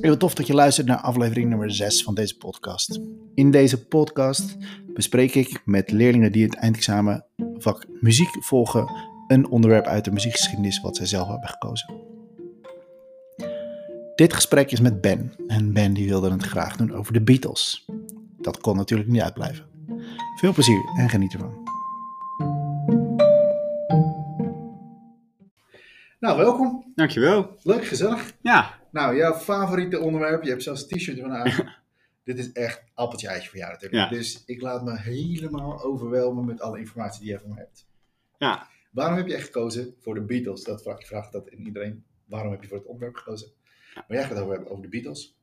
Heel tof dat je luistert naar aflevering nummer 6 van deze podcast. In deze podcast bespreek ik met leerlingen die het eindexamen vak muziek volgen een onderwerp uit de muziekgeschiedenis wat zij zelf hebben gekozen. Dit gesprek is met Ben en Ben die wilde het graag doen over de Beatles. Dat kon natuurlijk niet uitblijven. Veel plezier en geniet ervan. Nou, welkom. Dankjewel. Leuk, gezellig. Ja, Nou, jouw favoriete onderwerp, je hebt zelfs een t-shirt aan. Dit is echt appeltje eitje voor jou natuurlijk. Ja. Dus ik laat me helemaal overwelmen met alle informatie die jij van me hebt. ja. Waarom heb je echt gekozen voor de Beatles? Dat vraag ik vraag dat in iedereen. Waarom heb je voor het onderwerp gekozen? Maar jij gaat het over hebben over de Beatles.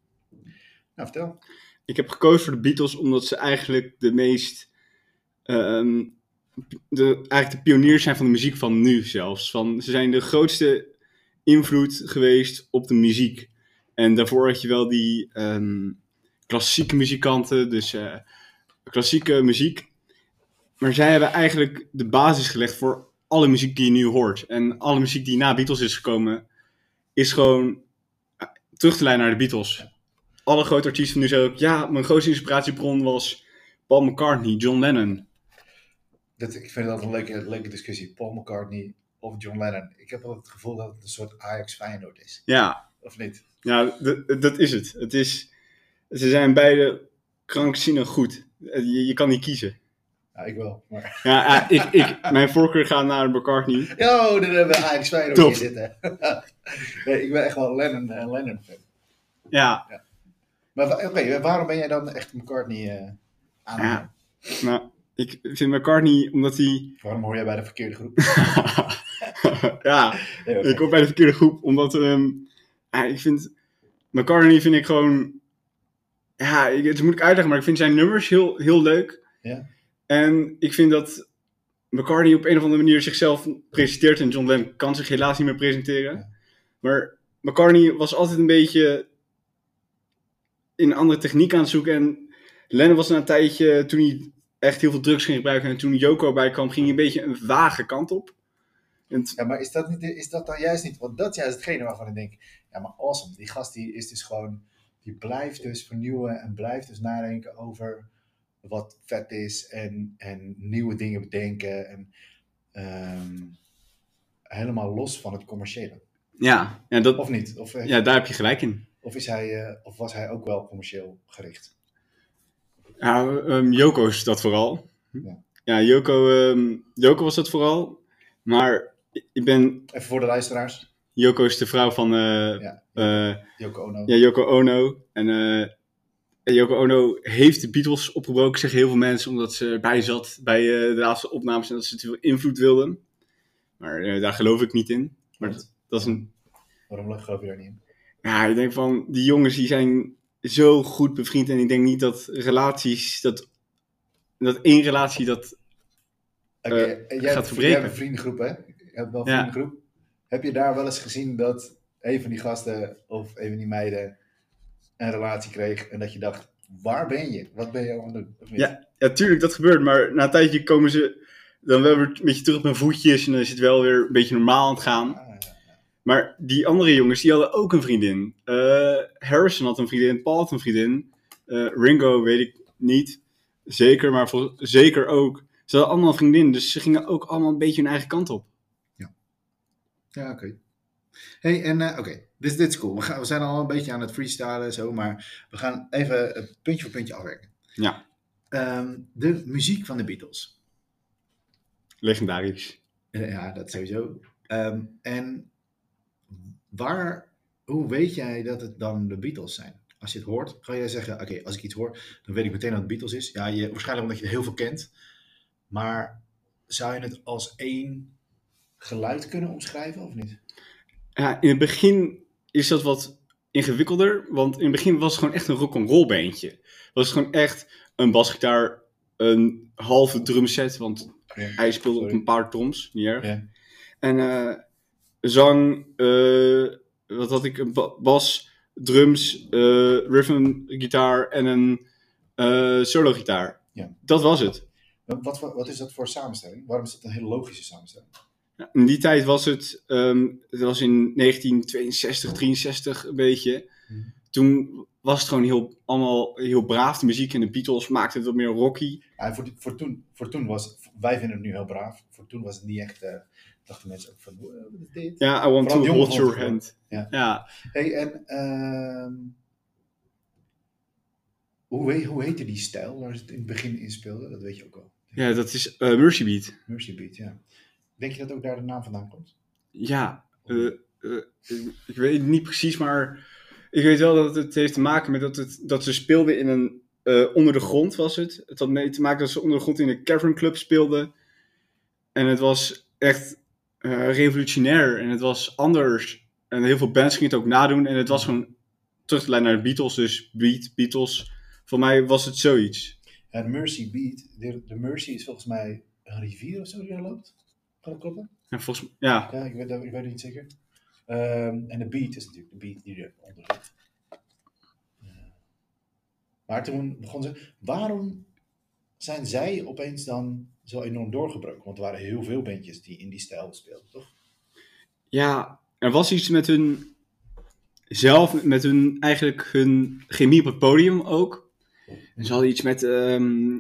Nou, vertel. Ik heb gekozen voor de Beatles omdat ze eigenlijk de meest. ehm, de, eigenlijk de pioniers zijn van de muziek van nu zelfs. Van, ze zijn de grootste invloed geweest op de muziek. En daarvoor had je wel die ehm, klassieke muzikanten, dus eh, klassieke muziek. Maar zij hebben eigenlijk de basis gelegd voor alle muziek die je nu hoort. En alle muziek die na Beatles is gekomen, is gewoon eh, terug te leiden naar de Beatles. Alle grote artiesten nu zeggen ook, ja, mijn grootste inspiratiebron was Paul McCartney, John Lennon. Dat, ik vind dat een leuke, leuke discussie. Paul McCartney of John Lennon. Ik heb altijd het gevoel dat het een soort Ajax Feyenoord is. Ja, Of niet? ja dat is het. het is, ze zijn beide krankzinnig goed. Eh, Je, je kan niet kiezen. Ja, ik wel. Maar... Ja, ik, ik, mijn voorkeur gaat naar McCartney. Yo, daar hebben we Ajax Feyenoord hier zitten. nee, ik ben echt wel Lennon, eh, Lennon fan. Ja, Maar oké, waarom ben jij dan echt McCartney eh aan? Ja. nou, ik vind McCartney omdat hij... Waarom hoor jij bij de verkeerde groep? ja, ik hoor bij de verkeerde groep, omdat ehm, ja, ik vind McCartney vind ik gewoon, ja, ik, het is moeilijk uitleggen, maar ik vind zijn nummers heel, heel leuk. Ja. En ik vind dat McCartney op een of andere manier zichzelf presenteert en John Lennon kan zich helaas niet meer presenteren. Ja. Maar McCartney was altijd een beetje in een andere techniek aan het zoeken en Lennon was na een tijdje, toen hij echt heel veel drugs ging gebruiken en toen Yoko bij kwam, ging hij een beetje een vage kant op. Ja, maar is dat, niet, is dat dan juist niet? Want dat is juist hetgene waarvan ik denk, ja, maar awesome. Die gast die is dus gewoon, die blijft dus vernieuwen en blijft dus nadenken over wat vet is en, en nieuwe dingen bedenken. En ehm, helemaal los van het commerciële. ja, ja, dat, Of niet? Of, eh, ja, daar heb je gelijk in. of, is hij, eh, of was hij ook wel commercieel gericht? Ja, ehm, Joko is dat vooral. Ja. Ja, Joko, ehm, Joko was dat vooral. Maar ik ben, Even voor de luisteraars. Joko is de vrouw van eh, Ja, eh, Yoko Ono. ja, Yoko Ono. En eh, en Yoko Ono heeft de Beatles opgebroken, zeggen heel veel mensen, omdat ze erbij zat bij de laatste opnames en dat ze te veel invloed wilden. Maar daar geloof ik niet in. Maar dat, dat is een Waarom geloof je daar niet in? Ja, ik denk van, die jongens die zijn zo goed bevriend. En ik denk niet dat relaties, dat, dat één relatie dat... Jij, gaat verbreken. jij hebt een vriendengroep, hè? Wel een Ja. vriendengroep. Heb je daar wel eens gezien dat een van die gasten of een van die meiden een relatie kreeg en dat je dacht, waar ben je? Wat ben je aan het doen? Ja. Ja, tuurlijk, dat gebeurt. Maar na een tijdje komen ze dan wel weer een beetje terug op hun voetjes. En dan is het wel weer een beetje normaal aan het gaan. Ah, ja. Maar die andere jongens, die hadden ook een vriendin. Eh, Harrison had een vriendin, Paul had een vriendin. Eh, Ringo weet ik niet. Zeker, maar voor, zeker ook. Ze hadden allemaal een vriendin, dus ze gingen ook allemaal een beetje hun eigen kant op. Ja, oké. Hey, en eh, oké, dit, dit is cool. We, gaan, we zijn al een beetje aan het freestylen en zo, maar we gaan even puntje voor puntje afwerken. Ja. Ehm, de muziek van de Beatles. Legendarisch. Eh, Ja, dat sowieso. Ehm, en waar, hoe weet jij dat het dan de Beatles zijn? Als je het hoort, ga jij zeggen, oké, als ik iets hoor, dan weet ik meteen dat het Beatles is. Ja, je, waarschijnlijk omdat je er heel veel kent. Maar zou je het als één geluid kunnen omschrijven of niet? Ja, in het begin is dat wat ingewikkelder, want in het begin was het gewoon echt een rock'n'roll bandje. Het was gewoon echt een basgitaar, een halve drumset, want Ja. hij speelde op een paar toms, niet erg. Ja. En eh, zang, eh, wat had ik, een ba- bas, drums, eh rhythm gitaar en een solo gitaar. Ja. Dat was het. Wat, wat, wat is dat voor samenstelling? Waarom is dat een hele logische samenstelling? In die tijd was het, ehm, het was in 1962, 63 een beetje. Mhm. toen was het gewoon heel, allemaal heel braaf, de muziek. En de Beatles maakten het wat meer rocky. Ja, voor, voor, toen, voor toen was wij vinden het nu heel braaf. Voor toen was het niet echt. eh dachten mensen ook van, "Wow, wat is dit? Ja, I want Vooral to hold your hand. Ja. ja. Hey, en ehm, hoe, heet, hoe heette die stijl waar ze het in het begin in speelden? Dat weet je ook wel. Ja, dat is eh, Mercy Beat. Mercy Beat, ja. Denk je dat ook daar de naam vandaan komt? Ja, eh, eh, ik- weet niet precies, maar ik weet wel dat het heeft te maken met dat, het, dat ze speelden in een. eh, onder de grond was het. Het had mee te maken dat ze onder de grond in een cavern club speelden. En het was echt revolutionair en het was anders. En heel veel bands gingen het ook nadoen. En het was gewoon terug te leiden naar de Beatles, dus Beat, Beatles. Voor mij was het zoiets. Ja, de Mercy Beat, de, de Mercy is volgens mij een rivier of zo die daar loopt. Kan dat kloppen? En volgens ja, Ja, ik weet, ik weet het niet zeker. Ehm, en de beat is natuurlijk de beat die eronder zit. Ja. Maar toen begon ze. Waarom zijn zij opeens dan zo enorm doorgebroken? Want er waren heel veel bandjes die in die stijl speelden, toch? Ja, er was iets met hun zelf, met hun eigenlijk hun chemie op het podium ook. En ze hadden iets met, ehm,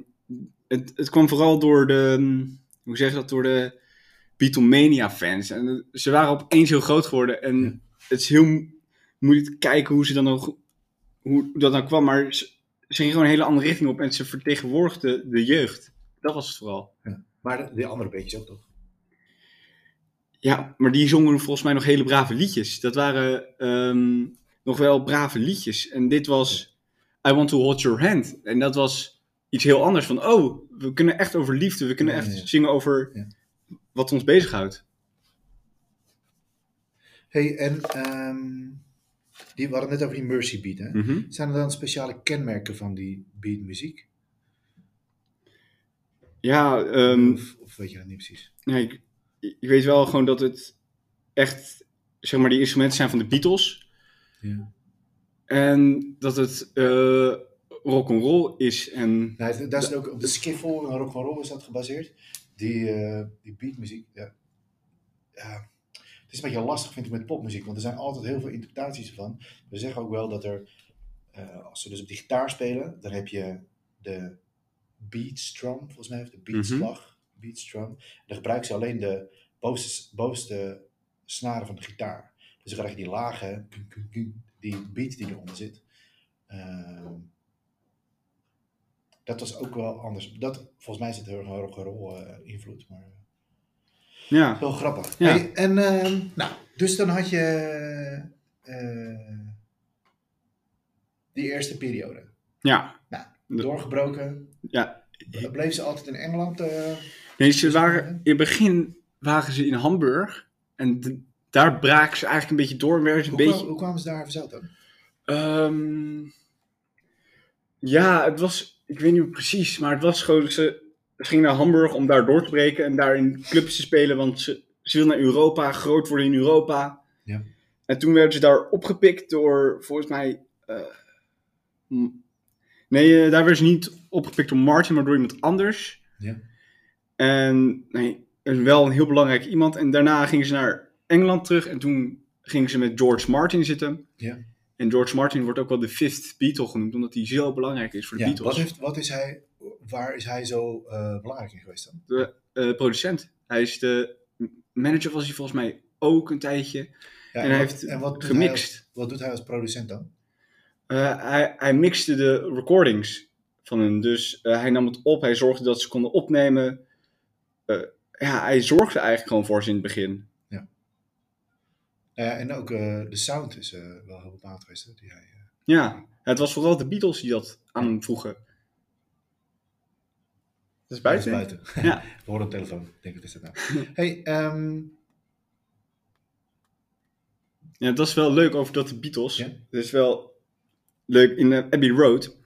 het, het kwam vooral door de, hoe zeg je dat, door de Beatlemania fans. En ze waren opeens heel groot geworden en Ja. het is heel mo- moeilijk kijken hoe ze dan nog, hoe dat dan kwam, maar ze, ze gingen gewoon een hele andere richting op en ze vertegenwoordigden de jeugd. Dat was het vooral. Maar de, de andere bandjes ook toch? Ja, maar die zongen volgens mij nog hele brave liedjes. Dat waren ehm, nog wel brave liedjes. En dit was I Want to Hold Your Hand. En dat was iets heel anders. Van, oh, we kunnen echt over liefde. We kunnen Ja, echt ja. zingen over Ja. Wat ons bezighoudt. hey, en ehm, die, we hadden het net over die Mercy Beat, hè? Mhm. Zijn er dan speciale kenmerken van die beatmuziek? Ja, ehm, of, of weet je dat niet precies? nee, ik, ik weet wel gewoon dat het echt, zeg maar, die instrumenten zijn van de Beatles. Ja. En dat het eh rock and roll is. En Nou, daar is ook op de skiffle en rock'n'roll is dat gebaseerd. Die, eh, die beatmuziek, ja. ja. Het is een beetje lastig, vind ik, met popmuziek, want er zijn altijd heel veel interpretaties ervan. We zeggen ook wel dat er, eh, als ze dus op die gitaar spelen, dan heb je de beatstrum, volgens mij, of de beatslag, beatstrum. En dan gebruiken ze alleen de bovenste, bovenste snaren van de gitaar. Dus dan krijg je die lage, die beat die eronder zit. Ehm, dat was ook wel anders. Dat, volgens mij is het een rock'n'roll eh invloed. Maar eh, ja, wel grappig. Ja. Hey, en, ehm, nou, dus dan had je eh, die eerste periode. ja. Doorgebroken. Ja. Bleef ze altijd in Engeland? eh, Nee, ze waren, in het begin waren ze in Hamburg. En daar braken ze eigenlijk een beetje door. Werden ze een hoe, beetje... hoe kwamen ze daar verzeld dan? Ehm, ja, het was, ik weet niet precies, maar het was gewoon, ze, ze gingen naar Hamburg om daar door te breken en daar in clubs te spelen, want ze, ze wilden naar Europa, groot worden in Europa. Ja. En toen werden ze daar opgepikt door, volgens mij, eh, nee, eh, daar werden ze niet opgepikt door Martin, maar door iemand anders. Ja. En nee, wel een heel belangrijk iemand. En daarna gingen ze naar Engeland terug en toen gingen ze met George Martin zitten. Ja. En George Martin wordt ook wel de fifth Beatle genoemd, omdat hij zo belangrijk is voor de Ja, Beatles. wat, heeft, wat is hij, waar is hij zo eh, belangrijk in geweest dan? De eh, producent. Hij is de manager, was hij volgens mij ook een tijdje. Ja, En hij wat- heeft en wat doet gemixt. Hij als, wat doet hij als producent dan? Eh, hij, hij mixte de recordings van hen. Dus hij nam het op, hij zorgde dat ze konden opnemen. Ja, hij zorgde eigenlijk gewoon voor ze in het begin. Eh, en ook eh, de sound is eh, wel heel bepaald geweest. Hè, die hij, eh, Ja, het was vooral de Beatles die dat aan hem vroegen. Dat is buiten. dat is buiten. Ja. We horen een telefoon. Ik denk, wat is dat nou? hey, ehm, Ja, dat is wel leuk over dat de Beatles. Ja. Dat is wel leuk. In Abbey Road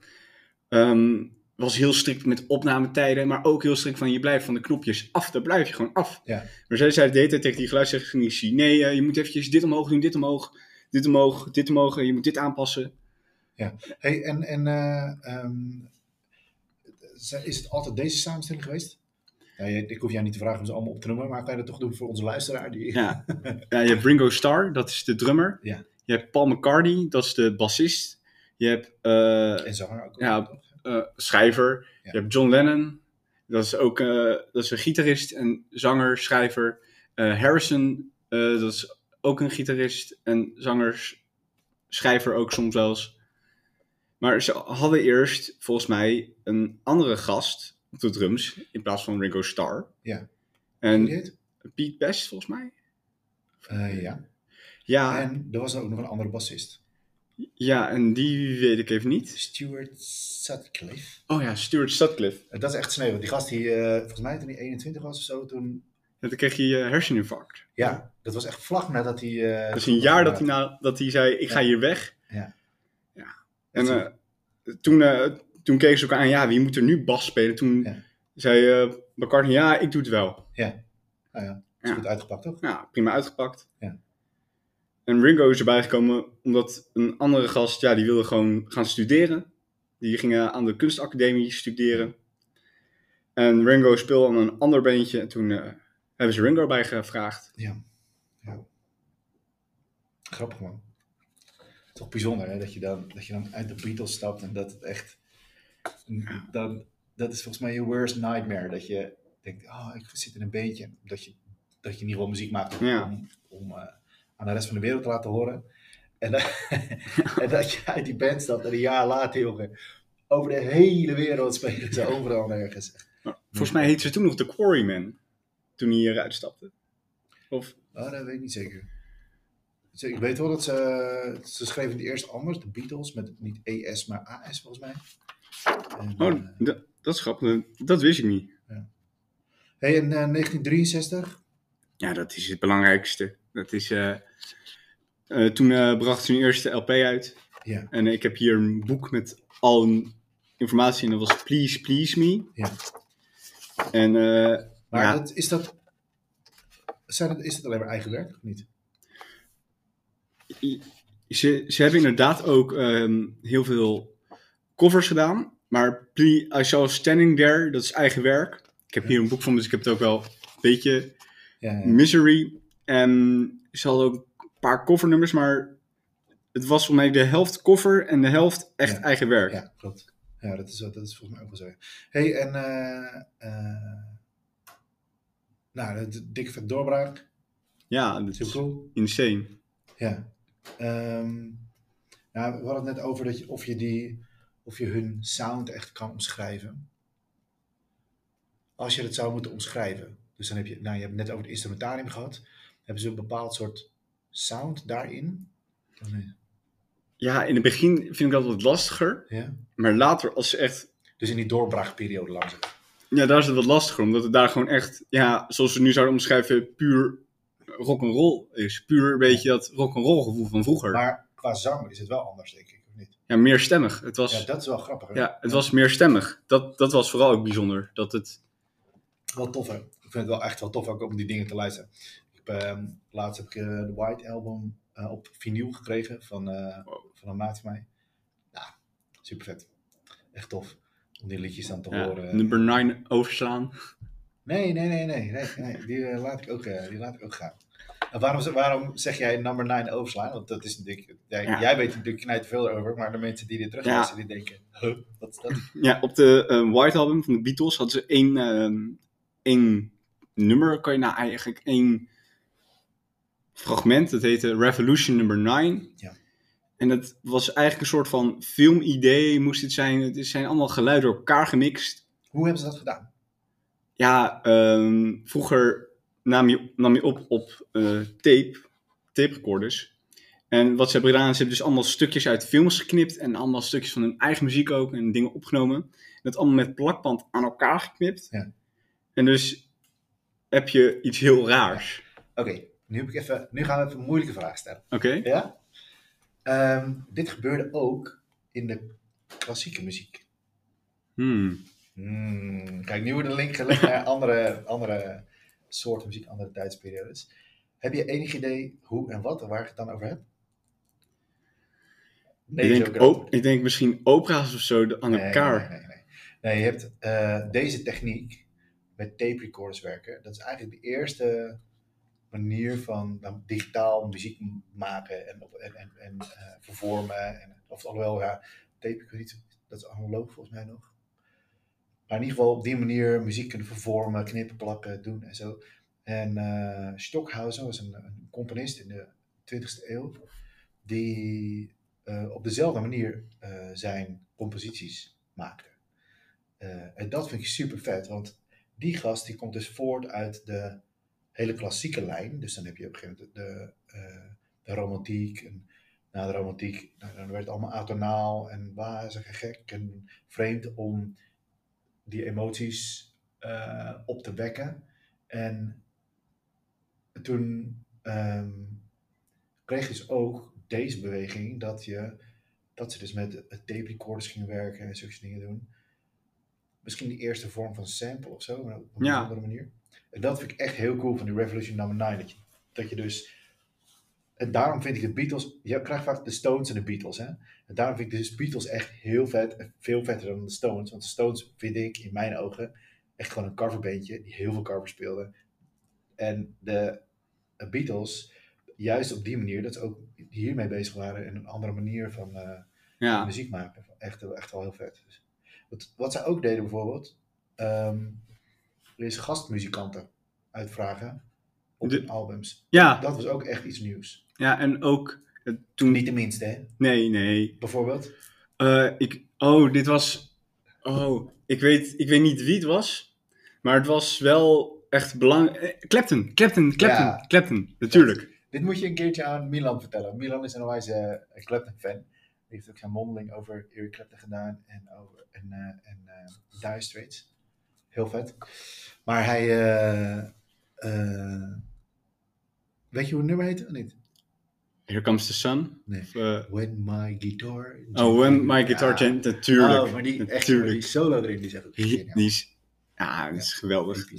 ehm, was heel strikt met opnametijden, maar ook heel strikt van je blijft van de knopjes af. Daar blijf je gewoon af. Ja. Maar zij zei de hele tijd tegen die geluidstechnici, nee, eh, je moet eventjes dit omhoog doen, dit omhoog, dit omhoog, dit omhoog, je moet dit aanpassen. hey, en, en eh, ehm, is het altijd deze samenstelling geweest? Ja, ik hoef jou niet te vragen om ze allemaal op te noemen, maar kan je dat toch doen voor onze luisteraar? Die... Ja. ja, je hebt Ringo Starr, dat is de drummer. Ja. Je hebt Paul McCartney, dat is de bassist. Je hebt eh, En zanger ook. Ja, eh, schrijver. Ja. Je hebt John Lennon. Dat is ook eh, dat is een gitarist en zanger, schrijver. Eh, Harrison, eh, dat is ook een gitarist en zanger, schrijver ook soms wel. Maar ze hadden eerst volgens mij een andere gast op de drums in plaats van Ringo Starr. Ja. En? Pete Best volgens mij. Eh, ja. Ja, En er was ook nog een andere bassist. Ja, en die weet ik even niet. Stuart Sutcliffe. Oh ja, Stuart Sutcliffe. Dat is echt sneu, want die gast die, eh, volgens mij toen hij 21 was of zo, toen... En toen kreeg hij eh, herseninfarct. Ja, dat was echt vlak nadat hij... eh, Dat is een jaar dat hij, na, dat hij zei, ik ga Ja. hier weg. Ja. ja. En toen, toen keken ze elkaar aan, ja, wie moet er nu bas spelen? Toen Ja. zei eh McCartney, ja, ik doe het wel. Ja. Nou ja, is Ja. goed uitgepakt, toch? Ja, prima uitgepakt. Ja. En Ringo is erbij gekomen omdat een andere gast, ja, die wilde gewoon gaan studeren. Die gingen aan de kunstacademie studeren. En Ringo speelde aan een ander bandje. En toen eh, hebben ze Ringo erbij gevraagd. Ja. ja. Grappig, man. Toch bijzonder, hè? Dat je, dan, dat je dan uit de Beatles stapt en dat het echt... Dan, dat is volgens mij je worst nightmare. Dat je denkt, oh, ik zit in een beetje. Dat je, dat je in ieder geval muziek maakt om, Ja. om, om, eh, aan de rest van de wereld te laten horen. En, dat- en dat je uit die band stapt en een jaar later, jongen, over de hele wereld spelen ze overal nergens. Volgens mij heette ze toen nog The Quarrymen. Toen hij eruit stapte. Of, Oh, dat weet ik niet zeker. Ze- Ik weet wel dat ze, ze schreven die eerst anders, de Beatles, met niet ES, maar AS volgens mij. En, oh, eh, dat, is grappig. Dat wist ik niet. hey, in eh, 1963, Ja, dat is het belangrijkste. Dat is, eh, eh, toen eh, bracht ze hun eerste LP uit. ja, En ik heb hier een boek met al een informatie. En dat was Please Please Me. Ja. En eh, maar ja, dat, is, dat, zijn het, is het alleen maar eigen werk of niet? ze, ze hebben inderdaad ook ehm, heel veel covers gedaan. Maar I Saw Standing There, dat is eigen werk. Ik heb hier een boek van, dus ik heb het ook wel een beetje Ja, ja. Misery. En ze hadden ook paar covernummers, maar het was voor mij de helft cover en de helft echt Ja. eigen werk. ja klopt. Ja, dat is, dat is volgens mij ook wel zo. hey, en eh eh nou, de dikke vet doorbraak, Ja, dat is cool. insane. Ja. Ehm, nou, we hadden het net over dat je, of, je die, of je hun sound echt kan omschrijven. Als je het zou moeten omschrijven. Dus dan heb je, nou, je hebt het net over het instrumentarium gehad. Hebben ze een bepaald soort sound daarin? Niet? Ja, in het begin vind ik dat wat lastiger. Ja. Maar later, als ze echt... Dus in die doorbraakperiode langzaam. Ja, daar is het wat lastiger, omdat het daar gewoon echt... Ja, zoals we nu zouden omschrijven, puur rock'n'roll is. Puur, weet je, dat rock'n'roll gevoel van vroeger. Maar qua zang is het wel anders, denk ik. Of niet? Ja, meerstemmig. Het was... Ja, dat is wel grappig. hè? Ja, het was meerstemmig. Dat, dat was vooral ook bijzonder. Dat het... Wel tof, hè? Ik vind het wel echt wel tof ook om die dingen te luisteren. Heb, ehm, laatst heb ik eh, de White Album eh, op vinyl gekregen van, eh, Wow. van een maat van mij. Ja, super vet. Echt tof om die liedjes dan te Ja, horen. nummer 9 overslaan. Nee, nee, nee, nee. nee, nee. Die, laat ik ook, die laat ik ook gaan. En waarom, waarom zeg jij number 9 overslaan? Want dat is natuurlijk, jij, Ja. jij weet natuurlijk knijt veel over, maar de mensen die dit terugluisteren, die denken, huh, wat is dat? Ja, op de White Album van de Beatles hadden ze één, ehm, één nummer, kan je nou eigenlijk één fragment, dat heette Revolution Number 9. Ja. En dat was eigenlijk een soort van filmidee, moest het zijn. Het zijn allemaal geluiden door elkaar gemixt. Hoe hebben ze dat gedaan? Ja, ehm, vroeger nam je, nam je op op eh, tape, tape recorders. En wat ze hebben gedaan, ze hebben dus allemaal stukjes uit films geknipt en allemaal stukjes van hun eigen muziek ook en dingen opgenomen. En dat allemaal met plakband aan elkaar geknipt. Ja. En dus heb je iets heel raars. Oké, nu, heb ik even, nu gaan we even een moeilijke vraag stellen. Oké? Ja? Ehm, dit gebeurde ook in de klassieke muziek. Hmm. Hmm, kijk, nu wordt de link gelegd naar andere, andere soorten muziek, andere tijdsperiodes. Heb je enig idee hoe en wat en waar ik het dan over heb? ik, zo denk ook, ik denk misschien opera's of zo aan Nee, elkaar. Nee, nee, nee. nee je hebt eh, deze techniek met tape recorders werken. Dat is eigenlijk de eerste manier van nou, digitaal muziek maken en, en, en, en eh, vervormen. En, of alhoewel, ja, tape, niet, dat is analoog volgens mij nog. Maar in ieder geval op die manier muziek kunnen vervormen, knippen, plakken, doen en zo. En eh Stockhausen was een, een componist in de 20e eeuw, die eh, op dezelfde manier zijn composities maakte. En dat vind ik super vet, want die gast die komt dus voort uit de hele klassieke lijn. Dus dan heb je op een gegeven moment de, eh, de romantiek. En na de romantiek nou, dan werd het allemaal atonaal en wazig en gek en vreemd om die emoties eh, op te wekken. En toen ehm, kreeg je dus ook deze beweging dat, je, dat ze dus met tape recorders gingen werken en zulke dingen doen. Misschien de eerste vorm van sample of zo, maar op een Ja. andere manier. En dat vind ik echt heel cool van die Revolution Number 9. Dat je, dat je dus. En daarom vind ik de Beatles. Je krijgt vaak de Stones en de Beatles. Hè? En daarom vind ik dus Beatles echt heel vet. en Veel vetter dan de Stones. Want de Stones vind ik in mijn ogen echt gewoon een coverbeentje. Die heel veel covers speelde. En de de Beatles, juist op die manier, dat ze ook hiermee bezig waren. En een andere manier van eh, Ja, muziek maken. Echt, echt wel heel vet. Dus, wat, wat zij ook deden bijvoorbeeld, ehm is gastmuzikanten uitvragen op De- hun albums. ja, Dat was ook echt iets nieuws. ja en ook eh, toen... Niet de minste, hè? Nee, nee. Bijvoorbeeld. Eh, ik, oh, dit was. Oh, ik weet, ik weet niet wie het was. Maar het was wel echt belangrijk. Clapton, Clapton, Clapton, Ja. Clapton. Natuurlijk. Dit moet je een keertje aan Milan vertellen. Milan is een wijze uh, Clapton-fan. Die heeft ook zijn mondeling over Eric Clapton gedaan en over en, eh en eh, Dire Straits. Heel vet. Maar hij... eh, eh, weet je hoe het nummer heet of niet? Here Comes the Sun. Nee. Of, eh, When my guitar... oh, When My Guitar Ja. Natuurlijk. Oh, maar die, echt, maar natuurlijk. die solo erin, die is echt Die, is. Ja, dat is geweldig.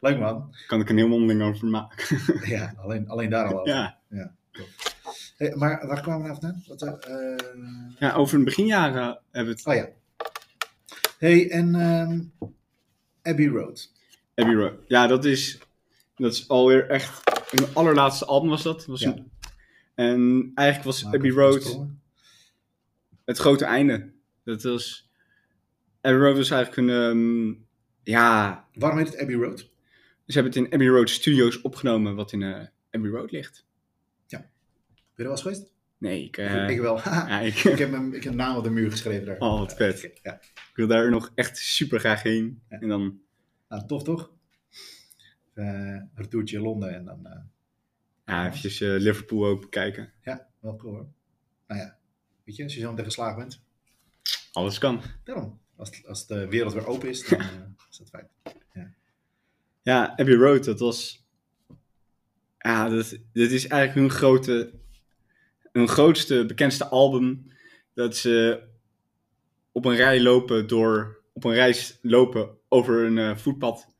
Leuk man. Kan ik een heel mondeling over maken. Ja, alleen, alleen daar al over. ja. Hey, maar waar kwamen we nou vandaan? Wat, ja, over de beginjaren hebben we het. Oh ja. Hey, en ehm, Abbey Road. Abbey Road. Ja, dat is. Dat is alweer echt. Hun allerlaatste album was dat. Was Ja. een- en eigenlijk was Abbey Road. het grote einde. Dat was. Abbey Road was eigenlijk een. ehm, ja, Waarom heet het Abbey Road? ze hebben het in Abbey Road Studios opgenomen, wat in eh, Abbey Road ligt. Ben je er wel eens geweest? Nee, ik, eh, ik wel. ja, ik, ik, heb hem, ik heb een naam op de muur geschreven daar. Oh, wat vet. Ja. ik wil daar nog echt super graag heen. Ja. En dan, Nou, tof toch? Eh een retourtje in Londen en dan... eh, ja, eventjes eh, Liverpool ook bekijken. ja, wel cool hoor. Nou ja, weet je, als je zo meteen geslaagd bent. Alles kan. Daarom. Als, als de wereld weer open is, dan eh, is dat fijn. Ja, Abbey Road, dat was. Ja, dat, dat is eigenlijk hun grote. Hun grootste, bekendste album. Dat ze op een rij lopen door. Op een reis lopen over een eh, voetpad.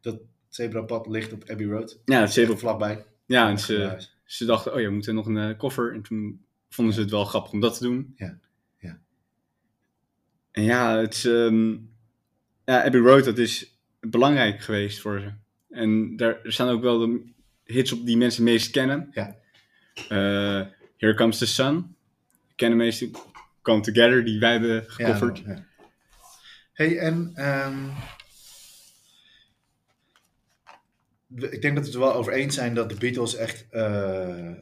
Dat zebrapad ligt op Abbey Road. Ja, ze Zeker hebben, vlakbij. ja en ze, ze dachten, oh ja, we moeten nog een eh, koffer. En toen vonden ze het wel grappig om dat te doen. Ja, ja. En ja, het is, ehm, ja, Abbey Road, dat is belangrijk geweest voor ze. En daar er staan ook wel de hits op die mensen het meest kennen. Ja. Eh, Here Comes the Sun. Kennen meesten. Come Together, die wij hebben gecoverd. Ja, ja. Hey, en ehm, ik denk dat we het er wel over eens zijn dat de Beatles echt eh, eh,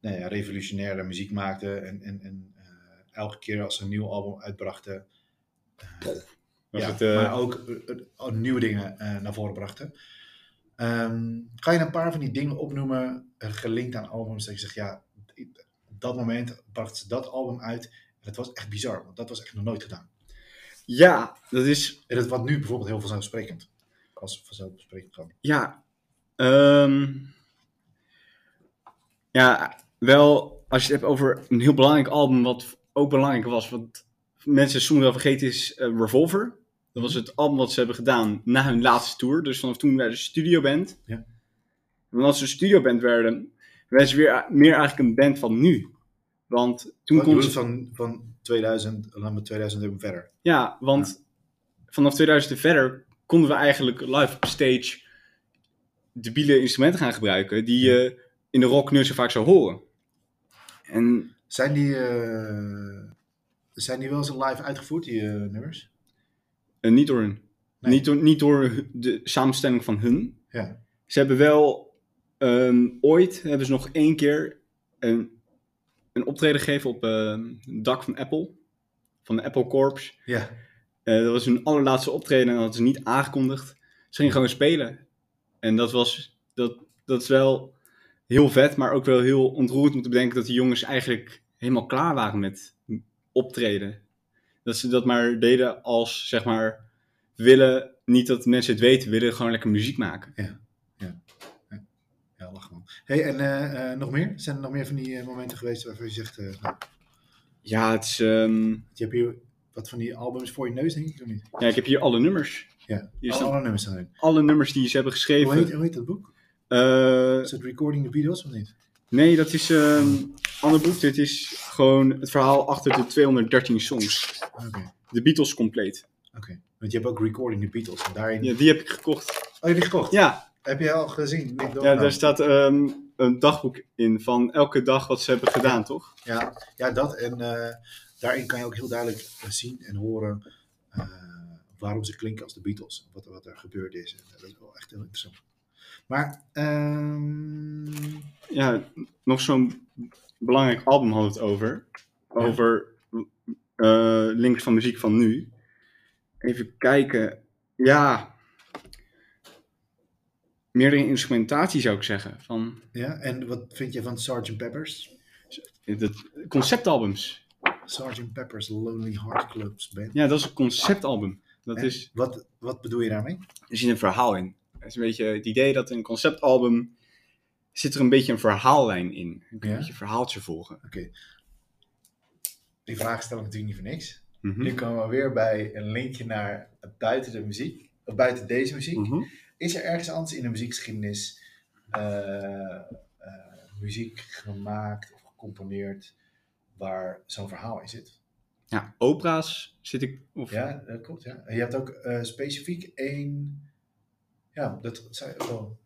nou ja, revolutionaire muziek maakten. En, en, en eh, elke keer als ze een nieuw album uitbrachten, Was ja, het, maar ook nieuwe dingen naar voren brachten. Ehm, kan je een paar van die dingen opnoemen, gelinkt aan albums, dat je zegt, ja, op dat moment brachten ze dat album uit. En dat was echt bizar, want dat was echt nog nooit gedaan. Ja, dat is En dat wat nu bijvoorbeeld heel vanzelfsprekend. Als vanzelfsprekend kan. Ja, ehm, ja, wel als je het hebt over een heel belangrijk album, wat ook belangrijk was, wat mensen soms wel vergeten, is eh, Revolver. Dat was het album wat ze hebben gedaan na hun laatste tour. Dus vanaf toen werden ze studioband. Ja. En als ze studioband werden, werden ze weer meer eigenlijk een band van nu. Want toen kon bedoel ze... van, van 2000, laten we 2000 hebben verder. Ja, want vanaf 2000 en verder konden we eigenlijk live op stage debiele instrumenten gaan gebruiken die je in de rocknussen vaak zou horen. En Zijn die, eh, zijn die wel eens live uitgevoerd, die eh, nummers? eh, niet door hun. Nee. Niet, door, niet door de samenstelling van hun. Ja. Ze hebben wel ehm, ooit hebben ze nog één keer een, een optreden gegeven op ehm, het dak van Apple. Van de Apple Corps. Ja. Eh, dat was hun allerlaatste optreden en dat hadden ze niet aangekondigd. Ze gingen gewoon spelen. En dat was, dat, dat is wel heel vet, maar ook wel heel ontroerend om te bedenken dat die jongens eigenlijk helemaal klaar waren met optreden. Dat ze dat maar deden als, zeg maar, willen, niet dat mensen het weten, willen gewoon lekker muziek maken. Ja, man. Hey, en eh, eh, nog meer? Zijn er nog meer van die eh, momenten geweest waarvan je zegt... nou, Ja, het is, ehm, je hebt hier wat van die albums voor je neus, denk ik, of niet? ja, ik heb hier alle nummers. Ja, Hier alle, alle nummers staan erin. alle nummers die ze hebben Hoe geschreven. heet, hoe heet dat boek? Is het Recording the Beatles of niet? nee, dat is ehm, een ander boek. Dit is gewoon het verhaal achter de 213 songs. De Beatles compleet. oké. Want je hebt ook Recording the Beatles. En daarin... Ja, die heb ik gekocht. Oh, je hebt die gekocht? Ja, Heb je al gezien? Ja daar staat ehm, een dagboek in van elke dag wat ze hebben gedaan, toch? Ja, ja, dat. En eh, daarin kan je ook heel duidelijk eh, zien en horen eh, waarom ze klinken als de Beatles. Wat, wat er gebeurd is. En, dat is wel echt heel interessant. Maar, ehm, Ja, nog zo'n belangrijk album had het over. Over links van muziek van nu. Even kijken. Ja. Meerdere instrumentatie zou ik zeggen. Van ja, en wat vind je van Sgt. Pepper's? het conceptalbums. Sgt. Pepper's Lonely Heart Clubs Band. Ja, dat is een conceptalbum. Dat En is, wat, wat bedoel je daarmee? er zit een verhaal in. Het is een beetje het idee dat een conceptalbum zit er een beetje een verhaallijn in. Je kunt Ja? een beetje een verhaaltje volgen. Oké. Die vraag stel ik natuurlijk niet voor niks. Mhm. Nu komen we weer bij een linkje naar buiten de muziek. Of buiten deze muziek. Mhm. Is er ergens anders in de muziekgeschiedenis eh, eh, muziek gemaakt of gecomponeerd waar zo'n verhaal in zit? Ja, opera's zit ik. Of, Ja, dat klopt. Ja. En je hebt ook eh, specifiek één. Ja, dat zou je ook wel.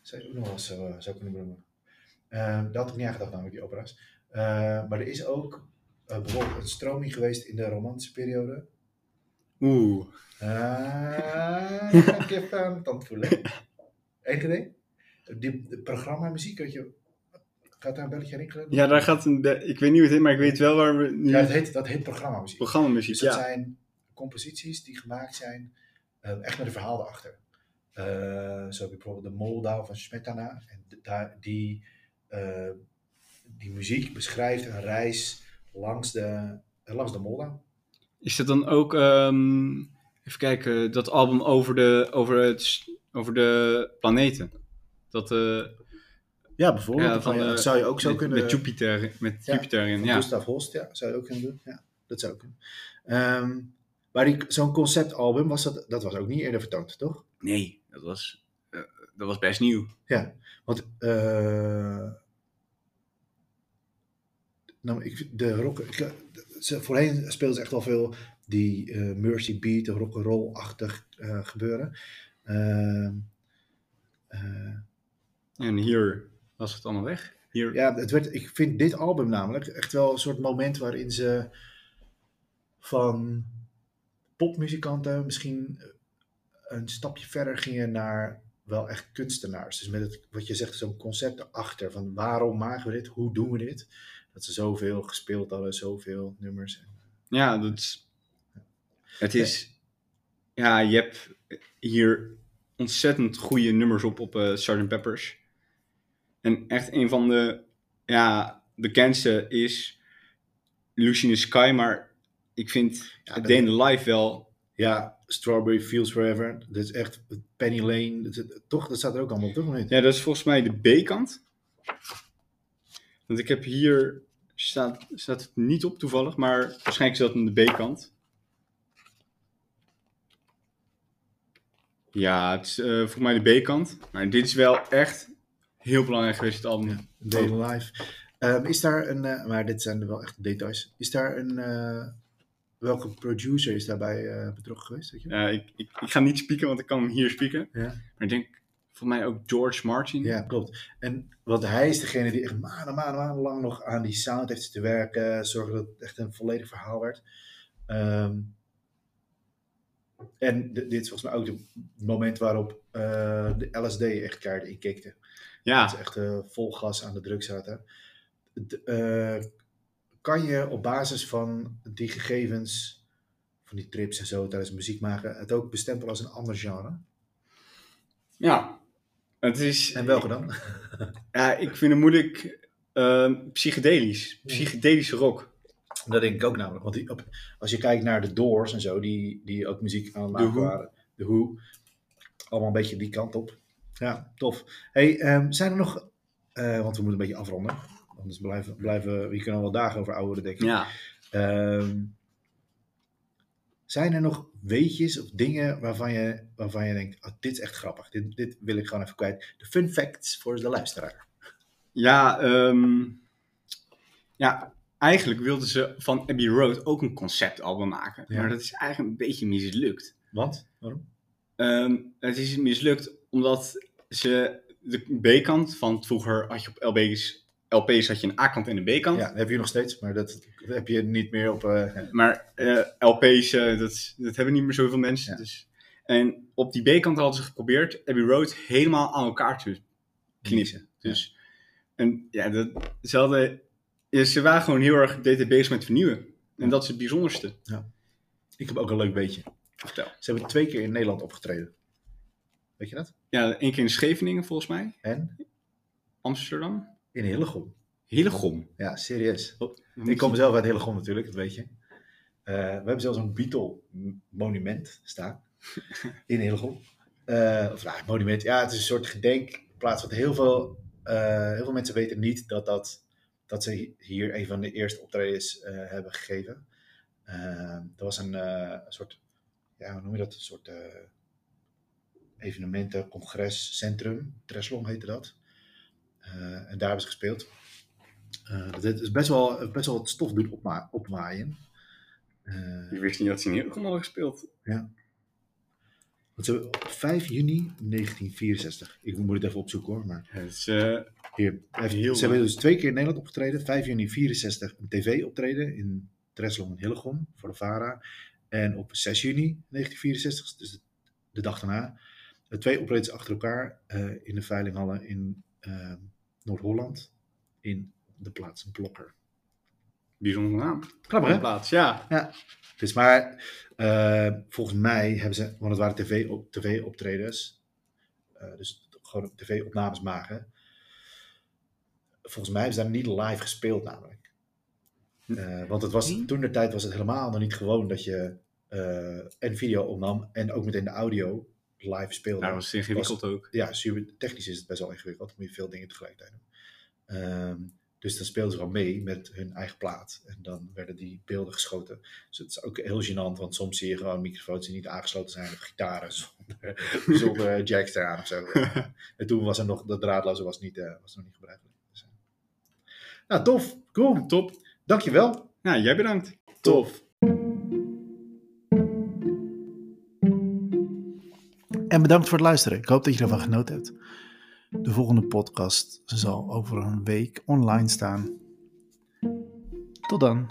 Zou je ook nog wel eens zo, zou kunnen benoemen. Eh, dat had ik niet aangedacht, namelijk die opera's. Maar er is ook bijvoorbeeld een stroming geweest in de romantische periode. Oeh. Ah, ik even aan het voelen. Enig idee? Die de programmamuziek, weet je, gaat daar een belletje rinkelen? Ja, daar gaat een. be- Ik weet niet hoe het heet, maar ik weet wel waar we nu. Ja, dat heet, dat heet programmamuziek. Programmamuziek, Dus dat ja. zijn composities die gemaakt zijn, eh, echt met een verhaal erachter. Eh, zo heb je bijvoorbeeld de Moldau van Smetana. En daar, die, eh, die muziek beschrijft een reis langs de, langs de Moldau. Is dat dan ook. ehm, even kijken, dat album over de, over het, over de planeten? Dat. eh Ja, bijvoorbeeld. Ja, van, eh, zou je ook zo met, kunnen... met Jupiter, met Ja, Jupiter in. Ja. Gustav Holst, ja, zou je ook kunnen doen. Ja, dat zou kunnen. Ehm, maar die- zo'n conceptalbum, was dat, dat was ook niet eerder vertoond, toch? Nee, dat was, eh, dat was best nieuw. Ja, want eh, nou, ik, de rock, ik, ze, voorheen speelden ze echt wel veel die eh, Mercy Beat, rock'n'roll-achtig eh, gebeuren. Ehm, eh, En hier was het allemaal weg. Hier, ja, het werd, ik vind dit album namelijk echt wel een soort moment waarin ze van popmuzikanten misschien een stapje verder gingen naar wel echt kunstenaars. Dus met het, wat je zegt, zo'n concept erachter van waarom maken we dit, hoe doen we dit? Dat ze zoveel gespeeld hadden, zoveel nummers. Ja, dat is, het is. Ja, je hebt hier ontzettend goede nummers op op Sgt. Peppers. En echt een van de ja, bekendste is Lucy in the Sky, maar ik vind Ja, dat- Day in the Life wel. Ja, Strawberry Fields Forever, dat is echt Penny Lane, dat is- toch? Dat staat er ook allemaal op, toch? Ja, dat is volgens mij de B-kant. Want ik heb hier, staat, staat het niet op toevallig, maar waarschijnlijk is dat aan de B-kant. Ja, het is eh, volgens mij de B-kant. Maar dit is wel echt heel belangrijk geweest, het album. Ja, the Life. Ehm, is daar een, eh, maar dit zijn er wel echt details. Is daar een, eh, welke producer is daarbij betrokken geweest? Weet je? Ik, ik, ik ga niet spieken, want ik kan hem hier spieken. Ja. Maar ik denk, voor mij ook George Martin. Ja, klopt. En want hij is degene die echt maanden, maanden, maanden lang nog aan die sound heeft te werken. Zorgen dat het echt een volledig verhaal werd. Ehm, en dit is volgens mij ook het moment waarop uh, de LSD echt kaarten inkikte. Ja. Dat ze echt uh, vol gas aan de druk zaten. Uh, kan je op basis van die gegevens, van die trips en zo tijdens muziek maken, het ook bestempelen als een ander genre? Ja. Het is, en welke dan? ja, ik vind het moeilijk. psychedelisch. Psychedelische rock. Dat denk ik ook namelijk. Want die, op, als je kijkt naar de Doors en zo, die, die ook muziek aan het maken waren. De Who. Allemaal een beetje die kant op. Ja, tof. Hey, um, zijn er nog... Uh, want we moeten een beetje afronden. Anders blijven, blijven we kunnen wel dagen over ouderen, denk ik. Ja. Um, zijn er nog weetjes of dingen waarvan je, waarvan je denkt, oh, dit is echt grappig. Dit, dit wil ik gewoon even kwijt. De fun facts voor de luisteraar. Ja, um, ja, eigenlijk wilden ze van Abbey Road ook een conceptalbum maken. Ja. Maar dat is eigenlijk een beetje mislukt. Want? Waarom? Um, het is mislukt omdat ze de B-kant van vroeger had je op LB's, LP's had je een A-kant en een B-kant. Ja, dat heb je nog steeds, maar dat heb je niet meer op. Uh, maar uh, LP's, uh, dat, dat hebben niet meer zoveel mensen. Ja. Dus. En op die B-kant hadden ze geprobeerd Abbey Road helemaal aan elkaar te knippen. Dus, en ja, dat, ze hadden ze waren gewoon heel erg bezig met vernieuwen. En dat is het bijzonderste. Ja. Ik heb ook een leuk beetje. Vertel. Ze hebben twee keer in Nederland opgetreden. Weet je dat? Ja, één keer in Scheveningen volgens mij. En? Amsterdam. In Hillegom. Hillegom? Ja, serieus. Oh, ik kom zelf uit Hillegom natuurlijk, dat weet je. Uh, we hebben zelfs een Beatle-monument staan. in Hillegom. Uh, of nou, monument. Ja, het is een soort gedenkplaats. Want heel veel, uh, heel veel mensen weten niet dat dat dat ze hier een van de eerste optredens hebben gegeven. Dat was een soort, ja, hoe noem je dat? Een soort evenementen, congrescentrum. Treslong heette dat. En daar hebben ze gespeeld. dat is best wel, best wel wat stof doen opma opwaaien. Je wist niet dat ze in Hillegom hadden gespeeld. Ja. Want ze, op 5 juni 1964. Ik moet het even opzoeken hoor. Maar... Het is, uh, Hier, heel ze hebben dus twee keer in Nederland opgetreden. 5 juni 64 een tv-optreden in Treslong en Hillegom voor de VARA. En op 6 juni 1964, dus de, de dag daarna, twee optredens achter elkaar uh, in de veilinghallen in uh, Noord-Holland. In de plaats Blokker. Bijzondere naam. Grappig hè? Plaats, ja. ja. Dus maar uh, volgens mij hebben ze, want het waren tv-optredens, TV uh, dus gewoon tv-opnames maken. Volgens mij hebben ze daar niet live gespeeld namelijk. Uh, want het was, toen de tijd was het helemaal nog niet gewoon dat je en video opnam en ook meteen de audio live speelde. Ja, dat was ingewikkeld was, ook. Ja, super, technisch is het best wel ingewikkeld. Dan moet je veel dingen tegelijkertijd doen. Um, dus dan speelden ze gewoon mee met hun eigen plaat. En dan werden die beelden geschoten. Dus het is ook heel gênant, want soms zie je gewoon microfoons die niet aangesloten zijn of gitaren zonder, zonder jacks eraan of zo. en toen was er nog, dat draadloze was, niet, uh, was nog niet gebruikelijk. Dus, uh. Nou, tof. Cool. Top. Dankjewel. Ja, jij bedankt. Tof. En bedankt voor het luisteren. Ik hoop dat je ervan genoten hebt. De volgende podcast zal over een week online staan. Tot dan.